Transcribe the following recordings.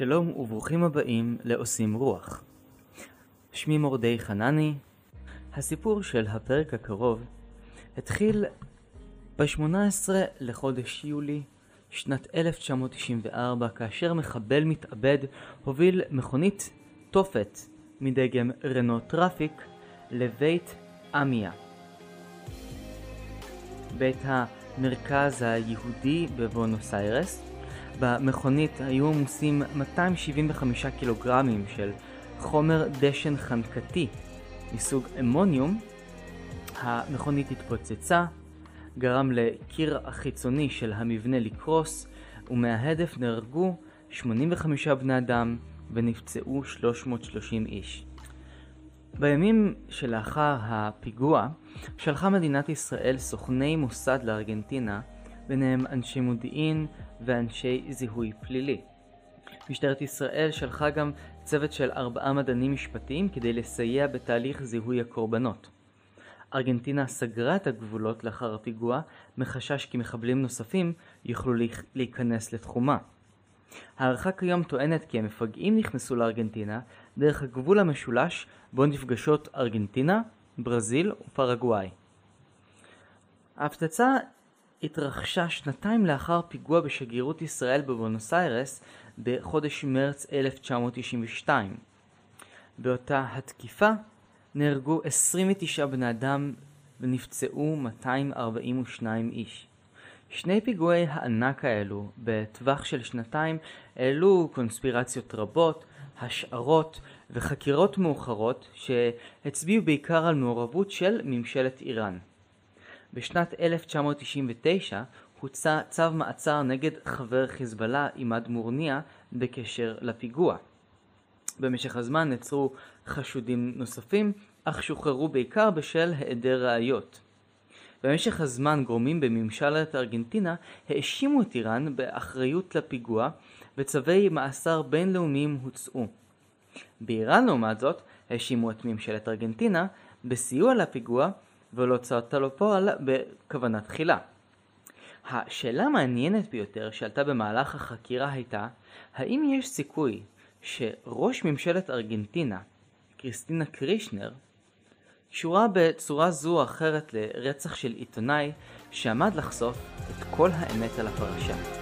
שלום וברוכים הבאים לעושים רוח. שמי מורדי חנני. הסיפור של הפרק הקרוב התחיל ב-18 לחודש יולי שנת 1994 כאשר מחבל מתאבד הוביל מכונית תופת מדגם רנו טראפיק לבית עמיה. בית המרכז היהודי בבואנוס איירס במכונית היו עמוסים 275 קילוגרמים של חומר דשן חנקתי מסוג אמוניום. המכונית התפוצצה, גרם לקיר החיצוני של המבנה לקרוס, ומההדף נהרגו 85 בני אדם ונפצעו 330 איש. בימים שלאחר הפיגוע שלחה מדינת ישראל סוכני מוסד לארגנטינה ביניהם אנשי מודיעין ואנשי זיהוי פלילי. משטרת ישראל שלחה גם צוות של ארבעה מדענים משפטיים כדי לסייע בתהליך זיהוי הקורבנות. ארגנטינה סגרה את הגבולות לאחר הפיגוע מחשש כי מחבלים נוספים יוכלו להיכנס לתחומה. הערכה כיום טוענת כי המפגעים נכנסו לארגנטינה דרך הגבול המשולש בו נפגשות ארגנטינה, ברזיל ופרגוואי. ההפצצה התרחשה שנתיים לאחר פיגוע בשגרירות ישראל בבונוס איירס בחודש מרץ 1992. באותה התקיפה נהרגו 29 בני אדם ונפצעו 242 איש. שני פיגועי הענק האלו בטווח של שנתיים העלו קונספירציות רבות, השערות וחקירות מאוחרות שהצביעו בעיקר על מעורבות של ממשלת איראן. בשנת 1999 הוצא צו מעצר נגד חבר חיזבאללה עימאד מורניה בקשר לפיגוע. במשך הזמן נעצרו חשודים נוספים, אך שוחררו בעיקר בשל היעדר ראיות. במשך הזמן גורמים בממשלת ארגנטינה האשימו את איראן באחריות לפיגוע וצווי מאסר בינלאומיים הוצאו. באיראן לעומת זאת האשימו את ממשלת ארגנטינה בסיוע לפיגוע ולהוצאתה לפועל בכוונה תחילה. השאלה המעניינת ביותר שעלתה במהלך החקירה הייתה האם יש סיכוי שראש ממשלת ארגנטינה, קריסטינה קרישנר, קשורה בצורה זו או אחרת לרצח של עיתונאי שעמד לחשוף את כל האמת על הפרשה.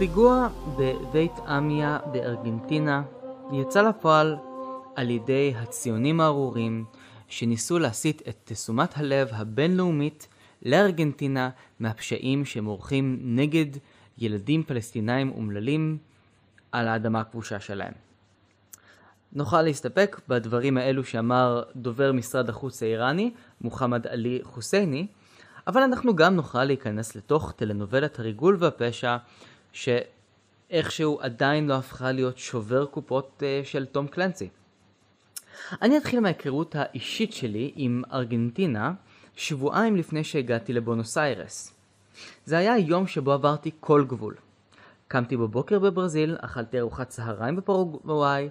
הפיגוע בבית עמיה בארגנטינה יצא לפועל על ידי הציונים הארורים שניסו להסיט את תשומת הלב הבינלאומית לארגנטינה מהפשעים שהם עורכים נגד ילדים פלסטינאים אומללים על האדמה הכבושה שלהם. נוכל להסתפק בדברים האלו שאמר דובר משרד החוץ האיראני, מוחמד עלי חוסייני, אבל אנחנו גם נוכל להיכנס לתוך טלנובלת הריגול והפשע שאיכשהו עדיין לא הפכה להיות שובר קופות uh, של תום קלנסי. אני אתחיל מההיכרות האישית שלי עם ארגנטינה שבועיים לפני שהגעתי לבונוס איירס. זה היה היום שבו עברתי כל גבול. קמתי בבוקר בברזיל, אכלתי ארוחת צהריים בפרגוואי,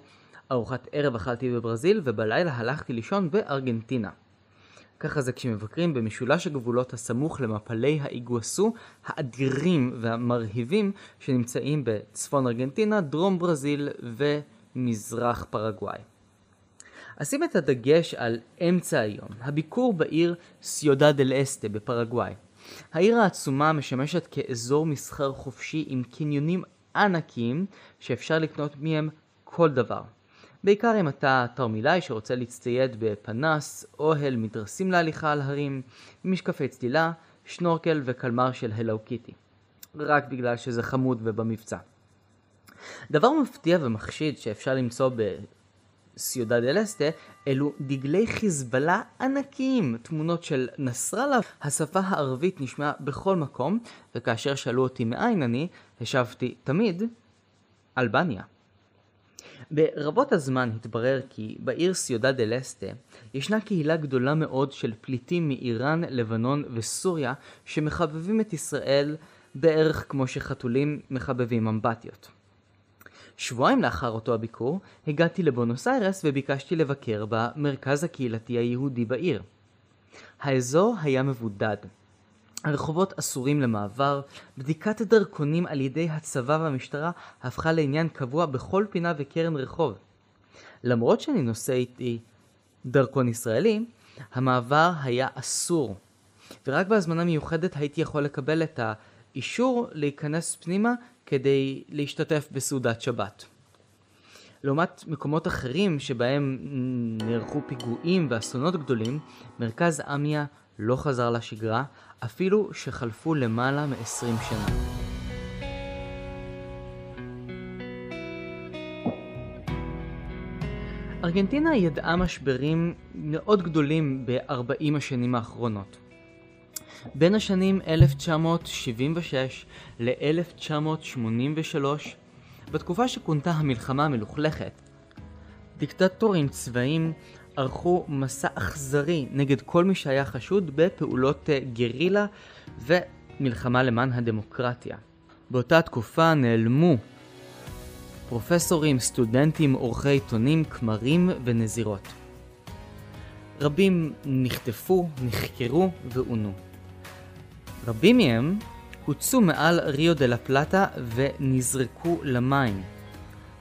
ארוחת ערב אכלתי בברזיל ובלילה הלכתי לישון בארגנטינה. ככה זה כשמבקרים במשולש הגבולות הסמוך למפלי האיגואסו האדירים והמרהיבים שנמצאים בצפון ארגנטינה, דרום ברזיל ומזרח פרגוואי. אשים את הדגש על אמצע היום, הביקור בעיר סיודד אל אסטה בפרגוואי. העיר העצומה משמשת כאזור מסחר חופשי עם קניונים ענקיים שאפשר לקנות מהם כל דבר. בעיקר אם אתה תרמילאי שרוצה להצטייד בפנס, אוהל, מדרסים להליכה על הרים, משקפי צלילה, שנורקל וקלמר של הלו קיטי. רק בגלל שזה חמוד ובמבצע. דבר מפתיע ומחשיד שאפשר למצוא בסיודד אל אסטה אלו דגלי חיזבאללה ענקיים, תמונות של נסראללה. השפה הערבית נשמעה בכל מקום, וכאשר שאלו אותי מאין אני, השבתי תמיד אלבניה. ברבות הזמן התברר כי בעיר סיודד אל אסטה ישנה קהילה גדולה מאוד של פליטים מאיראן, לבנון וסוריה שמחבבים את ישראל בערך כמו שחתולים מחבבים אמבטיות. שבועיים לאחר אותו הביקור, הגעתי לבונוס איירס וביקשתי לבקר במרכז הקהילתי היהודי בעיר. האזור היה מבודד. הרחובות אסורים למעבר, בדיקת הדרכונים על ידי הצבא והמשטרה הפכה לעניין קבוע בכל פינה וקרן רחוב. למרות שאני נושא איתי דרכון ישראלי, המעבר היה אסור, ורק בהזמנה מיוחדת הייתי יכול לקבל את האישור להיכנס פנימה כדי להשתתף בסעודת שבת. לעומת מקומות אחרים שבהם נערכו פיגועים ואסונות גדולים, מרכז אמיה לא חזר לשגרה, אפילו שחלפו למעלה מ-20 שנה. ארגנטינה ידעה משברים מאוד גדולים ב-40 השנים האחרונות. בין השנים 1976 ל-1983, בתקופה שכונתה המלחמה המלוכלכת, דיקטטורים צבאיים ערכו מסע אכזרי נגד כל מי שהיה חשוד בפעולות אה, גרילה ומלחמה למען הדמוקרטיה. באותה תקופה נעלמו פרופסורים, סטודנטים, עורכי עיתונים, כמרים ונזירות. רבים נחטפו, נחקרו ועונו. רבים מהם הוצאו מעל ריו דה לה פלטה ונזרקו למים.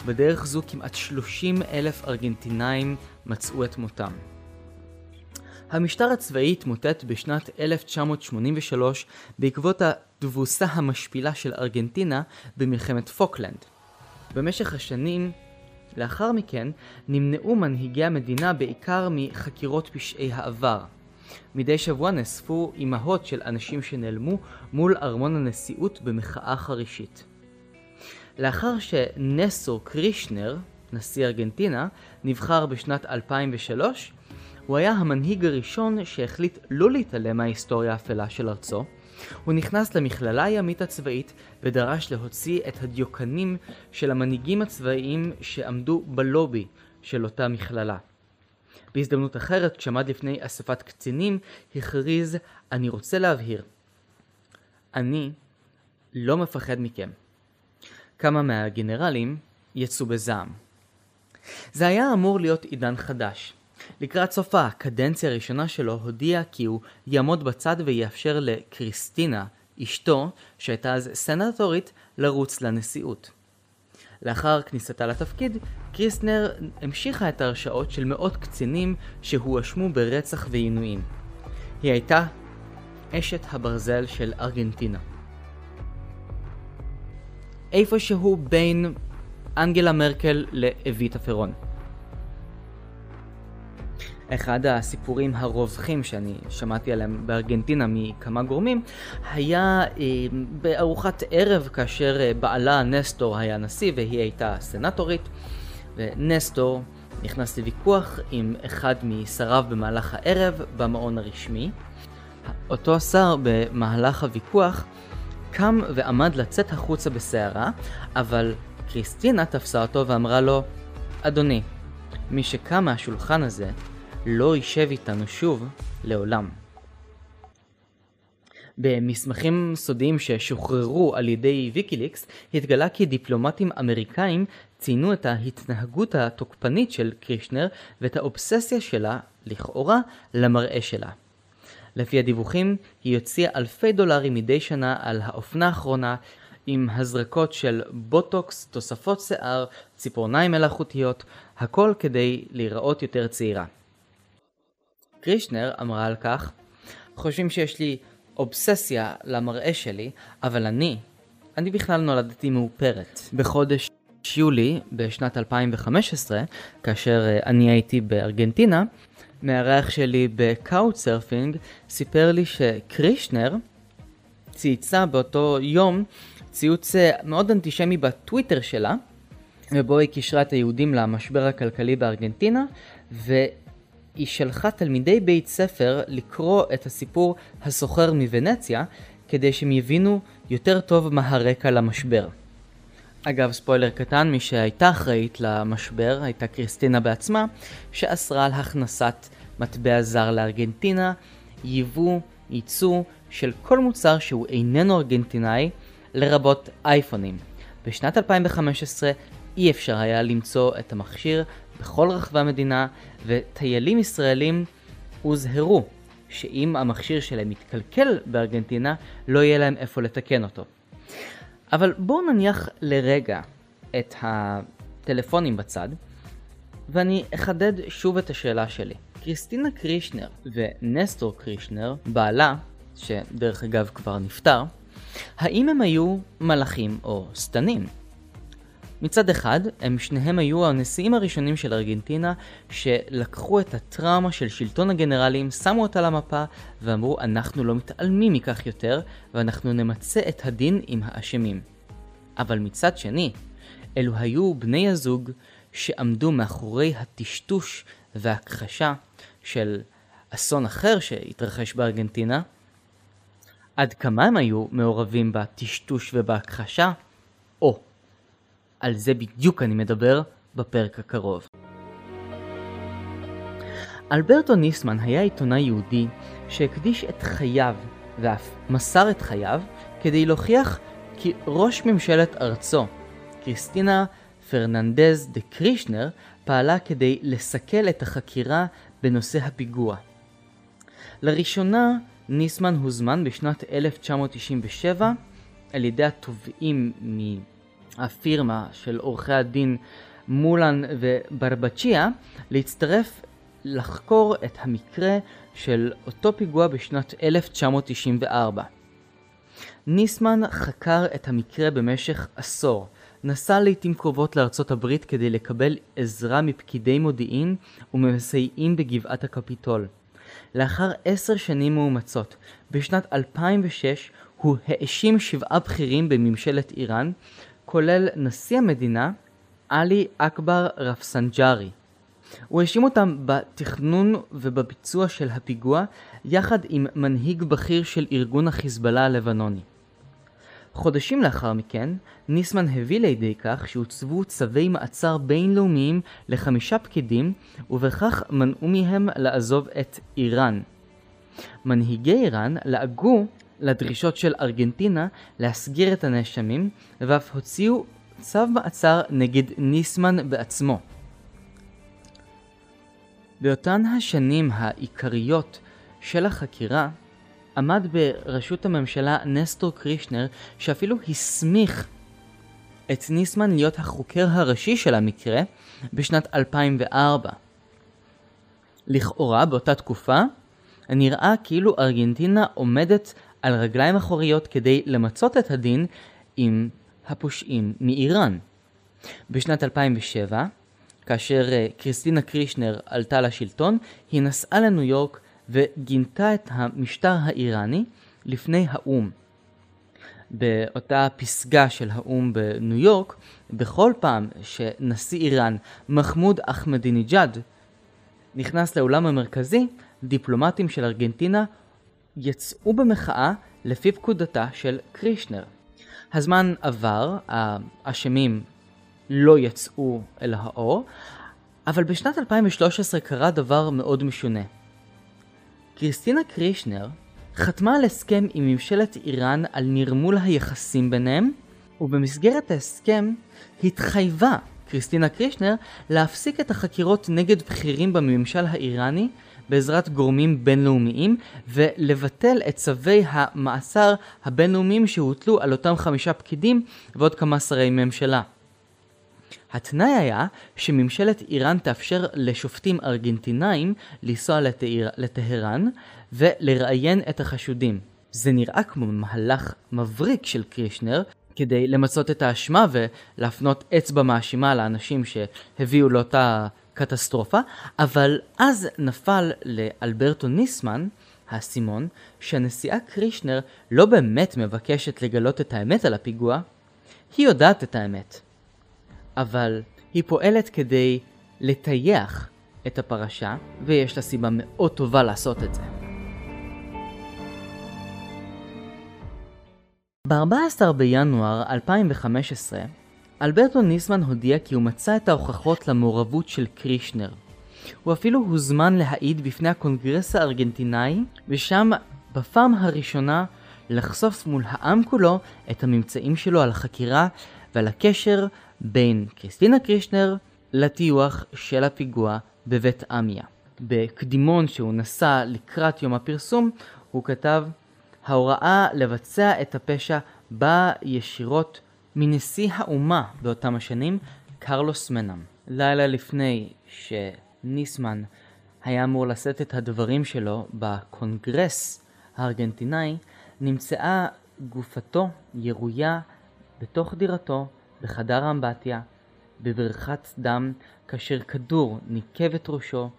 בדרך זו כמעט 30 אלף ארגנטינאים מצאו את מותם. המשטר הצבאי התמוטט בשנת 1983 בעקבות התבוסה המשפילה של ארגנטינה במלחמת פוקלנד. במשך השנים לאחר מכן נמנעו מנהיגי המדינה בעיקר מחקירות פשעי העבר. מדי שבוע נאספו אמהות של אנשים שנעלמו מול ארמון הנשיאות במחאה חרישית. לאחר שנסטור קירשנר, נשיא ארגנטינה, נבחר בשנת 2003, הוא היה המנהיג הראשון שהחליט לא להתעלם מההיסטוריה האפלה של ארצו. הוא נכנס למכללה הימית הצבאית ודרש להוציא את הדיוקנים של המנהיגים הצבאיים שעמדו בלובי של אותה מכללה. בהזדמנות אחרת, כשעמד לפני אספת קצינים, הכריז, אני רוצה להבהיר, אני לא מפחד מכם. כמה מהגנרלים יצאו בזעם. זה היה אמור להיות עידן חדש. לקראת סוף הקדנציה הראשונה שלו הודיע כי הוא יעמוד בצד ויאפשר לקריסטינה, אשתו, שהייתה אז סנטורית, לרוץ לנשיאות. לאחר כניסתה לתפקיד, קריסנר המשיכה את ההרשעות של מאות קצינים שהואשמו ברצח ועינויים. היא הייתה אשת הברזל של ארגנטינה. איפשהו בין אנגלה מרקל לאביטה פרון. אחד הסיפורים הרווחים שאני שמעתי עליהם בארגנטינה מכמה גורמים היה אה, בארוחת ערב כאשר אה, בעלה נסטור היה נשיא והיא הייתה סנטורית ונסטור נכנס לוויכוח עם אחד משריו במהלך הערב במעון הרשמי. אותו שר במהלך הוויכוח קם ועמד לצאת החוצה בסערה, אבל קריסטינה תפסה אותו ואמרה לו, אדוני, מי שקם מהשולחן הזה לא יישב איתנו שוב לעולם. במסמכים סודיים ששוחררו על ידי ויקיליקס התגלה כי דיפלומטים אמריקאים ציינו את ההתנהגות התוקפנית של קרישנר ואת האובססיה שלה, לכאורה, למראה שלה. לפי הדיווחים, היא הוציאה אלפי דולרים מדי שנה על האופנה האחרונה עם הזרקות של בוטוקס, תוספות שיער, ציפורניים מלאכותיות, הכל כדי להיראות יותר צעירה. קירשנר אמרה על כך, חושבים שיש לי אובססיה למראה שלי, אבל אני, אני בכלל נולדתי מאופרת. בחודש יולי בשנת 2015, כאשר אה, אני הייתי בארגנטינה, מארח שלי ב Couchsurfing סיפר לי שקרישנר צייצה באותו יום ציוץ אה, מאוד אנטישמי בטוויטר שלה, ובו היא קישרה את היהודים למשבר הכלכלי בארגנטינה, והיא שלחה תלמידי בית ספר לקרוא את הסיפור הסוחר מוונציה, כדי שהם יבינו יותר טוב מה הרקע למשבר. אגב, ספוילר קטן, מי שהייתה אחראית למשבר הייתה קריסטינה בעצמה, שאסרה על הכנסת מטבע זר לארגנטינה, ייבוא, ייצוא של כל מוצר שהוא איננו ארגנטינאי, לרבות אייפונים. בשנת 2015 אי אפשר היה למצוא את המכשיר בכל רחבי המדינה, וטיילים ישראלים הוזהרו שאם המכשיר שלהם מתקלקל בארגנטינה, לא יהיה להם איפה לתקן אותו. אבל בואו נניח לרגע את הטלפונים בצד, ואני אחדד שוב את השאלה שלי. קריסטינה קרישנר ונסטור קרישנר, בעלה, שדרך אגב כבר נפטר, האם הם היו מלאכים או שטנים? מצד אחד, הם שניהם היו הנשיאים הראשונים של ארגנטינה שלקחו את הטראומה של שלטון הגנרלים, שמו אותה למפה ואמרו אנחנו לא מתעלמים מכך יותר ואנחנו נמצה את הדין עם האשמים. אבל מצד שני, אלו היו בני הזוג שעמדו מאחורי הטשטוש וההכחשה של אסון אחר שהתרחש בארגנטינה. עד כמה הם היו מעורבים בטשטוש ובהכחשה? על זה בדיוק אני מדבר בפרק הקרוב. אלברטו ניסמן היה עיתונאי יהודי שהקדיש את חייו ואף מסר את חייו כדי להוכיח כי ראש ממשלת ארצו, קריסטינה פרננדז דה קרישנר, פעלה כדי לסכל את החקירה בנושא הפיגוע. לראשונה ניסמן הוזמן בשנת 1997 על ידי התובעים הפירמה של עורכי הדין מולן וברבצ'יה להצטרף לחקור את המקרה של אותו פיגוע בשנת 1994. ניסמן חקר את המקרה במשך עשור, נסע לעיתים קרובות לארצות הברית כדי לקבל עזרה מפקידי מודיעין וממסייעים בגבעת הקפיטול. לאחר עשר שנים מאומצות, בשנת 2006 הוא האשים שבעה בכירים בממשלת איראן כולל נשיא המדינה, עלי אכבר רפסנג'ארי. הוא האשים אותם בתכנון ובביצוע של הפיגוע, יחד עם מנהיג בכיר של ארגון החיזבאללה הלבנוני. חודשים לאחר מכן, ניסמן הביא לידי כך שהוצבו צווי מעצר בינלאומיים לחמישה פקידים, ובכך מנעו מהם לעזוב את איראן. מנהיגי איראן לעגו לדרישות של ארגנטינה להסגיר את הנאשמים, ואף הוציאו צו מעצר נגד ניסמן בעצמו. באותן השנים העיקריות של החקירה, עמד בראשות הממשלה נסטור קרישנר, שאפילו הסמיך את ניסמן להיות החוקר הראשי של המקרה בשנת 2004. לכאורה באותה תקופה, נראה כאילו ארגנטינה עומדת על רגליים אחוריות כדי למצות את הדין עם הפושעים מאיראן. בשנת 2007, כאשר אה, קריסטינה קרישנר עלתה לשלטון, היא נסעה לניו יורק וגינתה את המשטר האיראני לפני האו"ם. באותה פסגה של האו"ם בניו יורק, בכל פעם שנשיא איראן, מחמוד אחמדינג'אד, נכנס לאולם המרכזי, דיפלומטים של ארגנטינה יצאו במחאה לפי פקודתה של קרישנר. הזמן עבר, האשמים לא יצאו אל האור, אבל בשנת 2013 קרה דבר מאוד משונה. קריסטינה קרישנר חתמה על הסכם עם ממשלת איראן על נרמול היחסים ביניהם, ובמסגרת ההסכם התחייבה קריסטינה קרישנר להפסיק את החקירות נגד בכירים בממשל האיראני בעזרת גורמים בינלאומיים ולבטל את צווי המאסר הבינלאומיים שהוטלו על אותם חמישה פקידים ועוד כמה שרי ממשלה. התנאי היה שממשלת איראן תאפשר לשופטים ארגנטינאים לנסוע לטהרן ולראיין את החשודים. זה נראה כמו מהלך מבריק של קרישנר כדי למצות את האשמה ולהפנות אצבע מאשימה לאנשים שהביאו לאותה קטסטרופה, אבל אז נפל לאלברטו ניסמן האסימון שהנשיאה קרישנר לא באמת מבקשת לגלות את האמת על הפיגוע, היא יודעת את האמת. אבל היא פועלת כדי לטייח את הפרשה, ויש לה סיבה מאוד טובה לעשות את זה. ב-14 בינואר 2015 אלברטו ניסמן הודיע כי הוא מצא את ההוכחות למעורבות של קרישנר. הוא אפילו הוזמן להעיד בפני הקונגרס הארגנטינאי, ושם בפעם הראשונה לחשוף מול העם כולו את הממצאים שלו על החקירה ועל הקשר בין קריסטינה קרישנר לטיוח של הפיגוע בבית עמיה. בקדימון שהוא נשא לקראת יום הפרסום, הוא כתב ההוראה לבצע את הפשע באה ישירות מנשיא האומה באותם השנים, קרלוס מנאם. לילה לפני שניסמן היה אמור לשאת את הדברים שלו בקונגרס הארגנטינאי, נמצאה גופתו ירויה בתוך דירתו בחדר האמבטיה בבריכת דם כאשר כדור ניקב את ראשו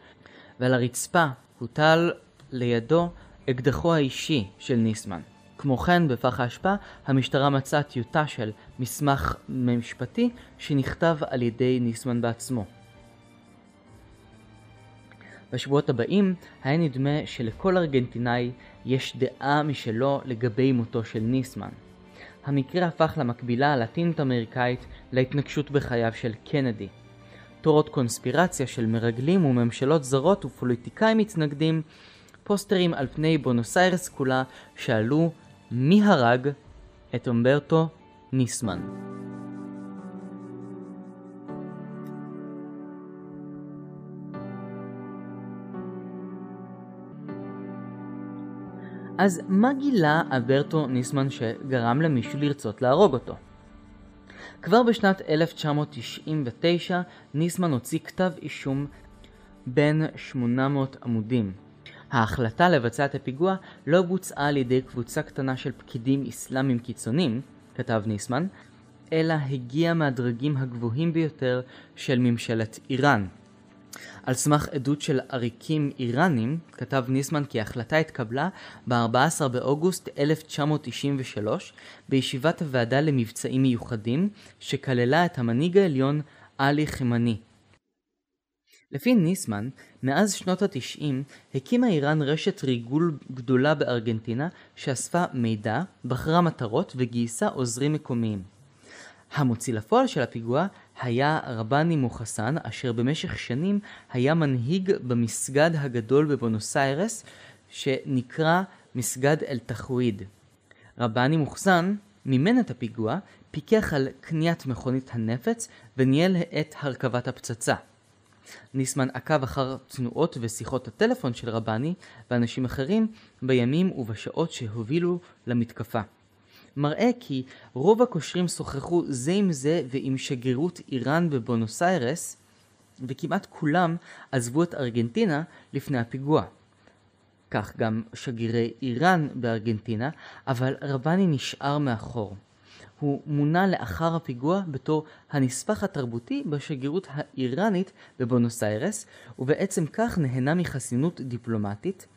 ועל הרצפה הוטל לידו אקדחו האישי של ניסמן. כמו כן, בפח האשפה, המשטרה מצאה טיוטה של מסמך משפטי שנכתב על ידי ניסמן בעצמו. בשבועות הבאים היה נדמה שלכל ארגנטינאי יש דעה משלו לגבי מותו של ניסמן. המקרה הפך למקבילה הלטינית אמריקאית להתנגשות בחייו של קנדי. תורות קונספירציה של מרגלים וממשלות זרות ופוליטיקאים מתנגדים, פוסטרים על פני בונוס איירס כולה שאלו מי הרג את אומברטו ניסמן. אז מה גילה אלברטו ניסמן שגרם למישהו לרצות להרוג אותו? כבר בשנת 1999 ניסמן הוציא כתב אישום בין 800 עמודים. ההחלטה לבצע את הפיגוע לא בוצעה על ידי קבוצה קטנה של פקידים אסלאמים קיצוניים, כתב ניסמן, אלא הגיעה מהדרגים הגבוהים ביותר של ממשלת איראן. על סמך עדות של עריקים איראנים, כתב ניסמן כי ההחלטה התקבלה ב-14 באוגוסט 1993 בישיבת הוועדה למבצעים מיוחדים, שכללה את המנהיג העליון עלי חימני. לפי ניסמן, מאז שנות התשעים הקימה איראן רשת ריגול גדולה בארגנטינה שאספה מידע, בחרה מטרות וגייסה עוזרים מקומיים. המוציא לפועל של הפיגוע היה רבני מוחסן, אשר במשך שנים היה מנהיג במסגד הגדול בבונוס איירס, שנקרא מסגד אל-תחוויד. רבני מוחסן מימן את הפיגוע, פיקח על קניית מכונית הנפץ וניהל את הרכבת הפצצה. ניסמן עקב אחר תנועות ושיחות הטלפון של רבני ואנשים אחרים בימים ובשעות שהובילו למתקפה. מראה כי רוב הקושרים שוחחו זה עם זה ועם שגרירות איראן בבונוס איירס, וכמעט כולם עזבו את ארגנטינה לפני הפיגוע. כך גם שגרירי איראן בארגנטינה, אבל רבני נשאר מאחור. הוא מונה לאחר הפיגוע בתור הנספח התרבותי בשגרירות האיראנית בבונוס איירס, ובעצם כך נהנה מחסינות דיפלומטית,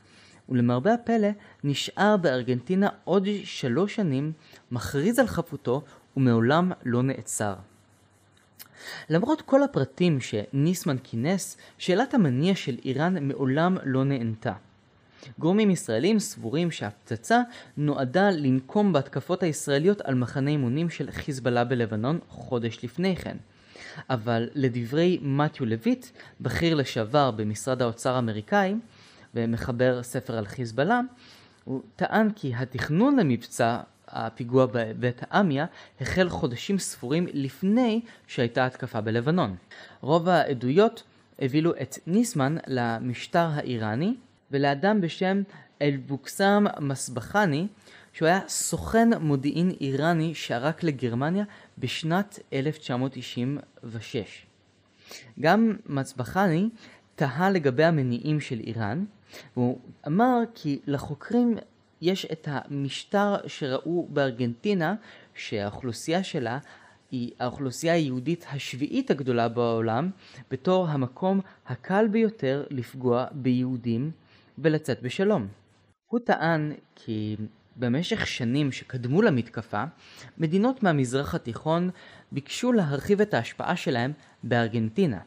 ולמרבה הפלא נשאר בארגנטינה עוד שלוש שנים, מכריז על חפותו ומעולם לא נעצר. למרות כל הפרטים שניסמן כינס, שאלת המניע של איראן מעולם לא נענתה. גורמים ישראלים סבורים שהפצצה נועדה לנקום בהתקפות הישראליות על מחנה אימונים של חיזבאללה בלבנון חודש לפני כן. אבל לדברי מתיו לויט, בכיר לשעבר במשרד האוצר האמריקאי, ומחבר ספר על חיזבאללה, הוא טען כי התכנון למבצע הפיגוע בבית עמיה החל חודשים ספורים לפני שהייתה התקפה בלבנון. רוב העדויות הבילו את ניסמן למשטר האיראני ולאדם בשם אל-בוקסם מסבחני שהוא היה סוכן מודיעין איראני שערק לגרמניה בשנת 1996. גם מצבחני תהה לגבי המניעים של איראן, והוא אמר כי לחוקרים יש את המשטר שראו בארגנטינה, שהאוכלוסייה שלה היא האוכלוסייה היהודית השביעית הגדולה בעולם, בתור המקום הקל ביותר לפגוע ביהודים ולצאת בשלום. הוא טען כי במשך שנים שקדמו למתקפה, מדינות מהמזרח התיכון ביקשו להרחיב את ההשפעה שלהם בארגנטינה.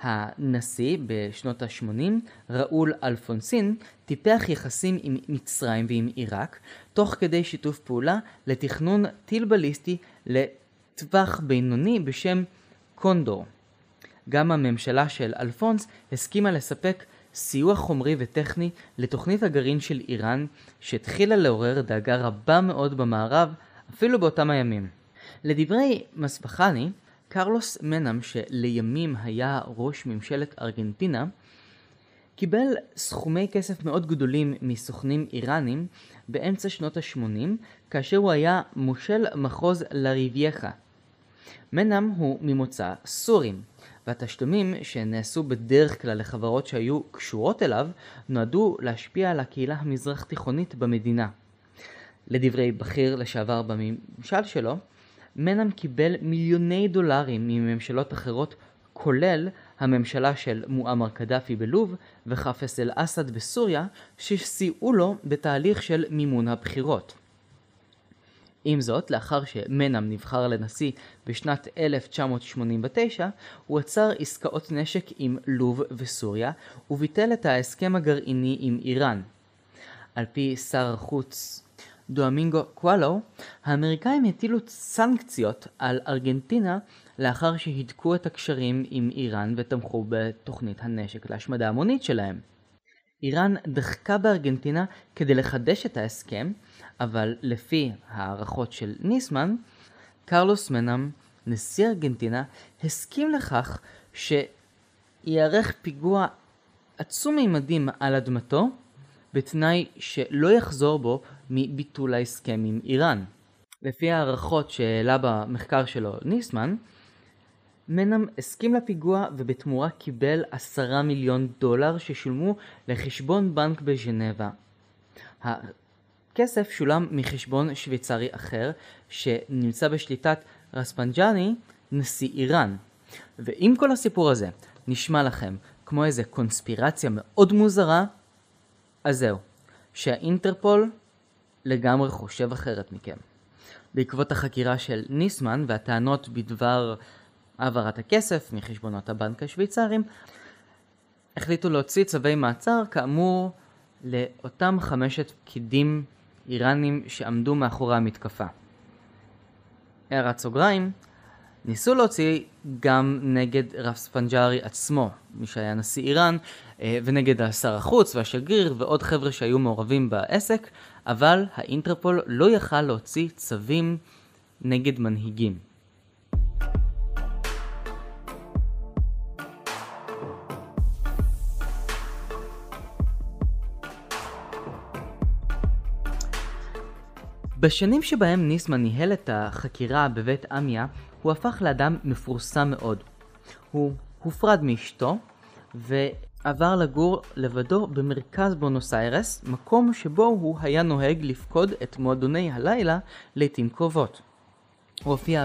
הנשיא בשנות ה-80, ראול אלפונסין, טיפח יחסים עם מצרים ועם עיראק, תוך כדי שיתוף פעולה לתכנון טיל בליסטי לטווח בינוני בשם קונדור. גם הממשלה של אלפונס הסכימה לספק סיוע חומרי וטכני לתוכנית הגרעין של איראן, שהתחילה לעורר דאגה רבה מאוד במערב, אפילו באותם הימים. לדברי מספחני, קרלוס מנאם, שלימים היה ראש ממשלת ארגנטינה, קיבל סכומי כסף מאוד גדולים מסוכנים איראנים באמצע שנות ה-80, כאשר הוא היה מושל מחוז לריבייחה. מנאם הוא ממוצא סורים, והתשלומים שנעשו בדרך כלל לחברות שהיו קשורות אליו, נועדו להשפיע על הקהילה המזרח תיכונית במדינה. לדברי בכיר לשעבר בממשל שלו, מנאם קיבל מיליוני דולרים מממשלות אחרות, כולל הממשלה של מועמר קדאפי בלוב וחאפס אל-אסד בסוריה, שסייעו לו בתהליך של מימון הבחירות. עם זאת, לאחר שמנאם נבחר לנשיא בשנת 1989, הוא עצר עסקאות נשק עם לוב וסוריה, וביטל את ההסכם הגרעיני עם איראן. על פי שר החוץ דואמינגו קואלו, האמריקאים הטילו סנקציות על ארגנטינה לאחר שהידקו את הקשרים עם איראן ותמכו בתוכנית הנשק להשמדה המונית שלהם. איראן דחקה בארגנטינה כדי לחדש את ההסכם, אבל לפי הערכות של ניסמן, קרלוס מנאם, נשיא ארגנטינה, הסכים לכך שייערך פיגוע עצום מימדים על אדמתו, בתנאי שלא יחזור בו מביטול ההסכם עם איראן. לפי הערכות שהעלה במחקר שלו ניסמן, מנאם הסכים לפיגוע ובתמורה קיבל עשרה מיליון דולר ששולמו לחשבון בנק בז'נבה. הכסף שולם מחשבון שוויצרי אחר שנמצא בשליטת רספנג'אני, נשיא איראן. ואם כל הסיפור הזה נשמע לכם כמו איזה קונספירציה מאוד מוזרה, אז זהו, שהאינטרפול לגמרי חושב אחרת מכם. בעקבות החקירה של ניסמן והטענות בדבר העברת הכסף מחשבונות הבנק השוויצריים, החליטו להוציא צווי מעצר כאמור לאותם חמשת פקידים איראנים שעמדו מאחורי המתקפה. הערת סוגריים, ניסו להוציא גם נגד רפספנג'ארי עצמו, מי שהיה נשיא איראן, אה, ונגד השר החוץ והשגריר ועוד חבר'ה שהיו מעורבים בעסק, אבל האינטרפול לא יכל להוציא צווים נגד מנהיגים. בשנים שבהם ניסמן ניהל את החקירה בבית עמיה, הוא הפך לאדם מפורסם מאוד. הוא הופרד מאשתו ועבר לגור לבדו במרכז בונוס איירס, מקום שבו הוא היה נוהג לפקוד את מועדוני הלילה לעיתים קרובות. הוא הופיע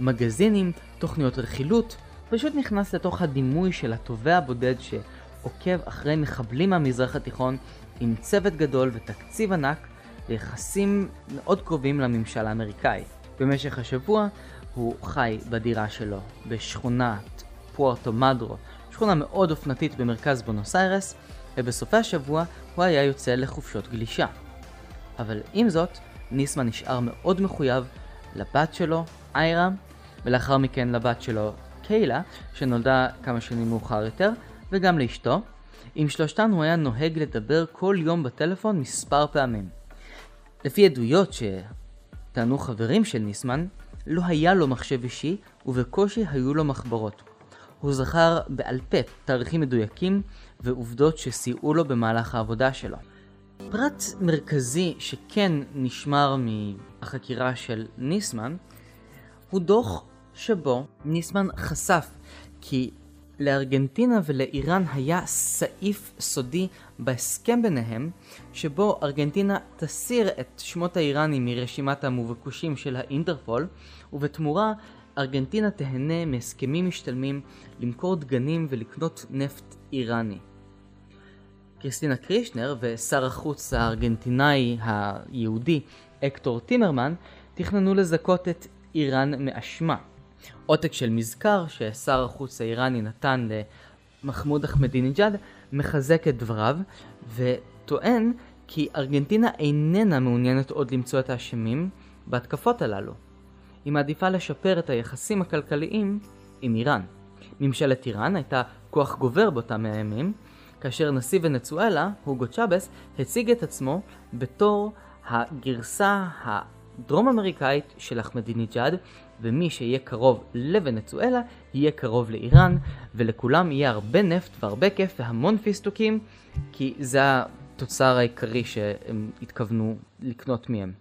במגזינים, תוכניות רכילות, פשוט נכנס לתוך הדימוי של התובע הבודד שעוקב אחרי מחבלים מהמזרח התיכון עם צוות גדול ותקציב ענק ויחסים מאוד קרובים לממשל האמריקאי. במשך השבוע הוא חי בדירה שלו בשכונת פוארטו מדרו, שכונה מאוד אופנתית במרכז בונוס איירס, ובסופי השבוע הוא היה יוצא לחופשות גלישה. אבל עם זאת, ניסמן נשאר מאוד מחויב לבת שלו, איירה, ולאחר מכן לבת שלו, קיילה, שנולדה כמה שנים מאוחר יותר, וגם לאשתו. עם שלושתן הוא היה נוהג לדבר כל יום בטלפון מספר פעמים. לפי עדויות שטענו חברים של ניסמן, לא היה לו מחשב אישי ובקושי היו לו מחברות. הוא זכר בעל פה תאריכים מדויקים ועובדות שסייעו לו במהלך העבודה שלו. פרט מרכזי שכן נשמר מהחקירה של ניסמן הוא דוח שבו ניסמן חשף כי לארגנטינה ולאיראן היה סעיף סודי בהסכם ביניהם, שבו ארגנטינה תסיר את שמות האיראנים מרשימת המובקושים של האינטרפול, ובתמורה ארגנטינה תהנה מהסכמים משתלמים למכור דגנים ולקנות נפט איראני. קריסטינה קרישנר ושר החוץ הארגנטינאי היהודי אקטור טימרמן תכננו לזכות את איראן מאשמה. עותק של מזכר ששר החוץ האיראני נתן למחמוד אחמדינג'אד מחזק את דבריו וטוען כי ארגנטינה איננה מעוניינת עוד למצוא את האשמים בהתקפות הללו. היא מעדיפה לשפר את היחסים הכלכליים עם איראן. ממשלת איראן הייתה כוח גובר באותם הימים, כאשר נשיא ונצואלה, הוגו צ'אבס, הציג את עצמו בתור הגרסה דרום אמריקאית של אחמדינג'אד, ומי שיהיה קרוב לוונצואלה יהיה קרוב לאיראן, ולכולם יהיה הרבה נפט והרבה כיף והמון פיסטוקים, כי זה התוצר העיקרי שהם התכוונו לקנות מהם.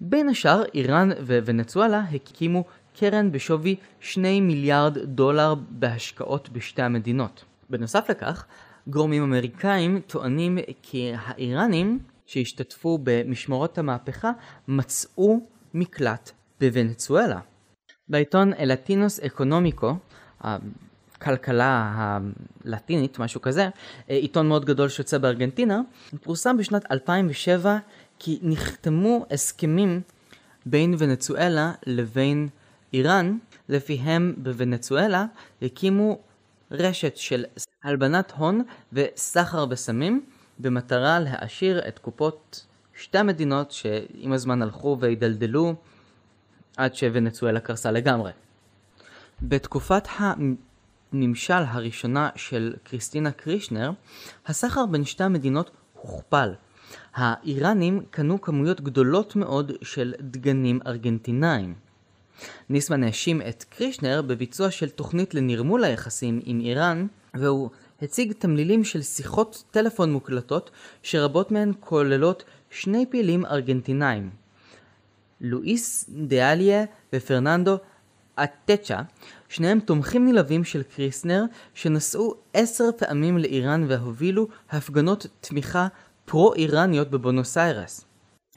בין השאר, איראן וונצואלה הקימו קרן בשווי 2 מיליארד דולר בהשקעות בשתי המדינות. בנוסף לכך, גורמים אמריקאים טוענים כי האיראנים שהשתתפו במשמרות המהפכה מצאו מקלט בוונצואלה. בעיתון אלטינוס אקונומיקו, הכלכלה הלטינית, משהו כזה, עיתון מאוד גדול שיוצא בארגנטינה, פורסם בשנת 2007 כי נחתמו הסכמים בין ונצואלה לבין איראן, לפיהם בוונצואלה הקימו רשת של הלבנת הון וסחר בסמים במטרה להעשיר את קופות שתי המדינות שעם הזמן הלכו והידלדלו עד שוונצואלה קרסה לגמרי. בתקופת הנמשל הראשונה של קריסטינה קרישנר, הסחר בין שתי המדינות הוכפל. האיראנים קנו כמויות גדולות מאוד של דגנים ארגנטינאים. ניסמן האשים את קרישנר בביצוע של תוכנית לנרמול היחסים עם איראן, והוא הציג תמלילים של שיחות טלפון מוקלטות, שרבות מהן כוללות שני פעילים ארגנטינאים, לואיס דאליה ופרננדו אטצ'ה, שניהם תומכים נלהבים של קריסנר, שנסעו עשר פעמים לאיראן והובילו הפגנות תמיכה פרו-איראניות בבונוס איירס.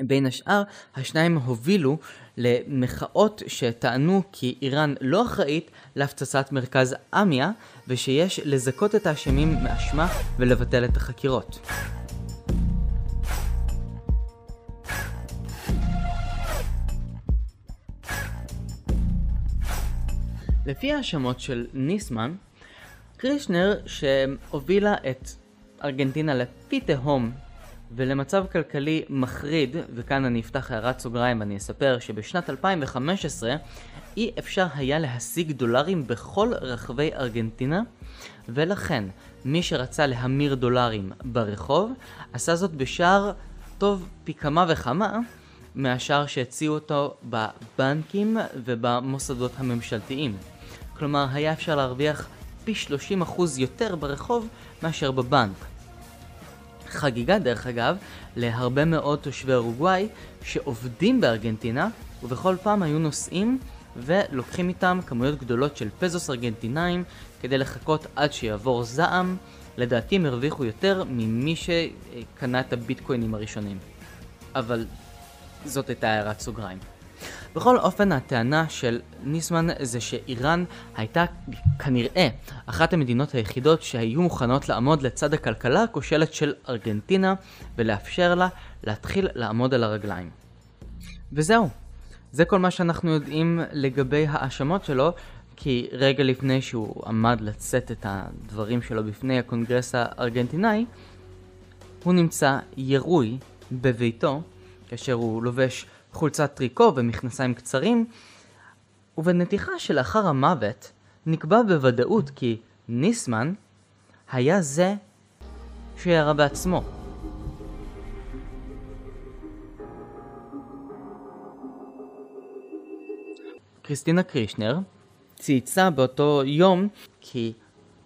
בין השאר, השניים הובילו למחאות שטענו כי איראן לא אחראית להפצצת מרכז אמיה, ושיש לזכות את האשמים מאשמה ולבטל את החקירות. לפי ההאשמות של ניסמן, קרישנר שהובילה את ארגנטינה לפי תהום ולמצב כלכלי מחריד, וכאן אני אפתח הערת סוגריים ואני אספר שבשנת 2015 אי אפשר היה להשיג דולרים בכל רחבי ארגנטינה, ולכן מי שרצה להמיר דולרים ברחוב, עשה זאת בשער טוב פי כמה וכמה מהשער שהציעו אותו בבנקים ובמוסדות הממשלתיים. כלומר, היה אפשר להרוויח פי 30% יותר ברחוב מאשר בבנק. חגיגה דרך אגב להרבה מאוד תושבי אורוגוואי שעובדים בארגנטינה ובכל פעם היו נוסעים ולוקחים איתם כמויות גדולות של פזוס ארגנטינאים כדי לחכות עד שיעבור זעם. לדעתי הם הרוויחו יותר ממי שקנה את הביטקוינים הראשונים. אבל זאת הייתה הערת סוגריים. בכל אופן, הטענה של ניסמן זה שאיראן הייתה כנראה אחת המדינות היחידות שהיו מוכנות לעמוד לצד הכלכלה הכושלת של ארגנטינה ולאפשר לה להתחיל לעמוד על הרגליים. וזהו, זה כל מה שאנחנו יודעים לגבי האשמות שלו, כי רגע לפני שהוא עמד לצאת את הדברים שלו בפני הקונגרס הארגנטינאי, הוא נמצא ירוי בביתו, כאשר הוא לובש חולצת טריקו ומכנסיים קצרים, ובנתיחה שלאחר המוות נקבע בוודאות כי ניסמן היה זה שירה בעצמו. קריסטינה קרישנר צייצה באותו יום כי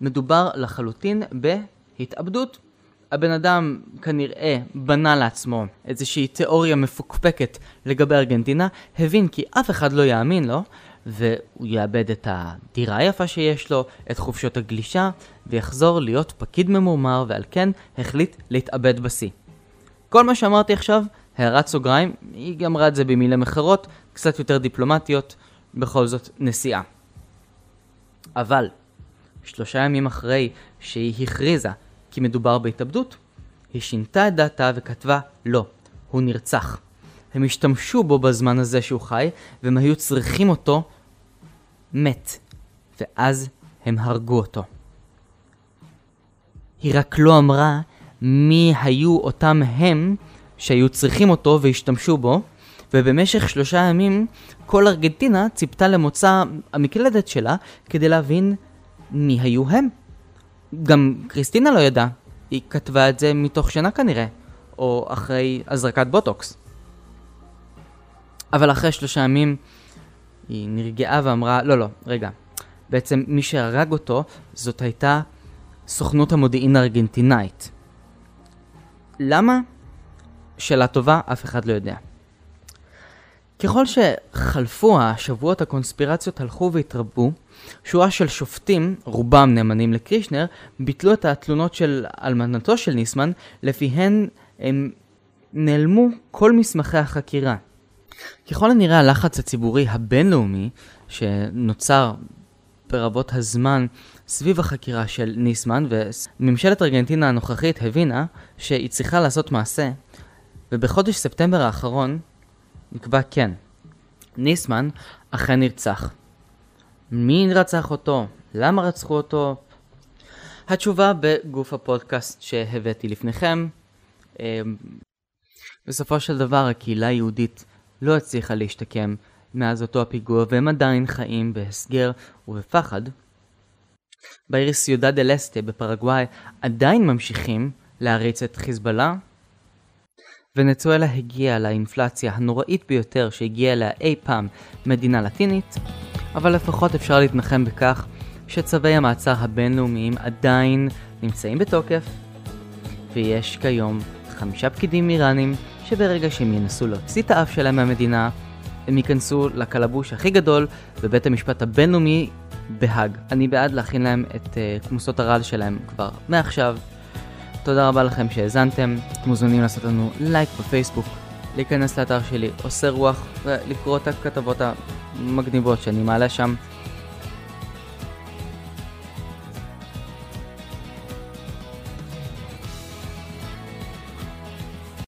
מדובר לחלוטין בהתאבדות. הבן אדם כנראה בנה לעצמו איזושהי תיאוריה מפוקפקת לגבי ארגנטינה, הבין כי אף אחד לא יאמין לו, והוא יאבד את הדירה היפה שיש לו, את חופשות הגלישה, ויחזור להיות פקיד ממורמר, ועל כן החליט להתאבד בשיא. כל מה שאמרתי עכשיו, הערת סוגריים, היא אמרה את זה במילים אחרות, קצת יותר דיפלומטיות, בכל זאת נסיעה. אבל, שלושה ימים אחרי שהיא הכריזה כי מדובר בהתאבדות, היא שינתה את דעתה וכתבה לא, הוא נרצח. הם השתמשו בו בזמן הזה שהוא חי, והם היו צריכים אותו מת. ואז הם הרגו אותו. היא רק לא אמרה מי היו אותם הם שהיו צריכים אותו והשתמשו בו, ובמשך שלושה ימים כל ארגנטינה ציפתה למוצא המקלדת שלה כדי להבין מי היו הם. גם קריסטינה לא ידעה, היא כתבה את זה מתוך שינה כנראה, או אחרי הזרקת בוטוקס. אבל אחרי שלושה ימים היא נרגעה ואמרה, לא, לא, רגע. בעצם מי שהרג אותו, זאת הייתה סוכנות המודיעין הארגנטינאית. למה? שאלה טובה, אף אחד לא יודע. ככל שחלפו השבועות הקונספירציות הלכו והתרבו, שורה של שופטים, רובם נאמנים לקרישנר, ביטלו את התלונות של אלמנתו של ניסמן, לפיהן הם נעלמו כל מסמכי החקירה. ככל הנראה הלחץ הציבורי הבינלאומי שנוצר ברבות הזמן סביב החקירה של ניסמן, וממשלת ארגנטינה הנוכחית הבינה שהיא צריכה לעשות מעשה, ובחודש ספטמבר האחרון נקבע כן, ניסמן אכן נרצח. מי רצח אותו? למה רצחו אותו? התשובה בגוף הפודקאסט שהבאתי לפניכם. אמ, בסופו של דבר הקהילה היהודית לא הצליחה להשתקם מאז אותו הפיגוע והם עדיין חיים בהסגר ובפחד. בעיר סיודד אל אסטה בפרגוואי עדיין ממשיכים להריץ את חיזבאללה ונצואלה הגיעה לאינפלציה הנוראית ביותר שהגיעה אליה אי פעם מדינה לטינית, אבל לפחות אפשר להתנחם בכך שצווי המעצר הבינלאומיים עדיין נמצאים בתוקף, ויש כיום חמישה פקידים איראנים שברגע שהם ינסו להוציא את האף שלהם מהמדינה, הם ייכנסו לקלבוש הכי גדול בבית המשפט הבינלאומי בהאג. אני בעד להכין להם את uh, כמוסות הרעל שלהם כבר מעכשיו. תודה רבה לכם שהאזנתם, אתם מוזמנים לעשות לנו לייק בפייסבוק, להיכנס לאתר שלי עושה רוח ולקרוא את הכתבות המגניבות שאני מעלה שם.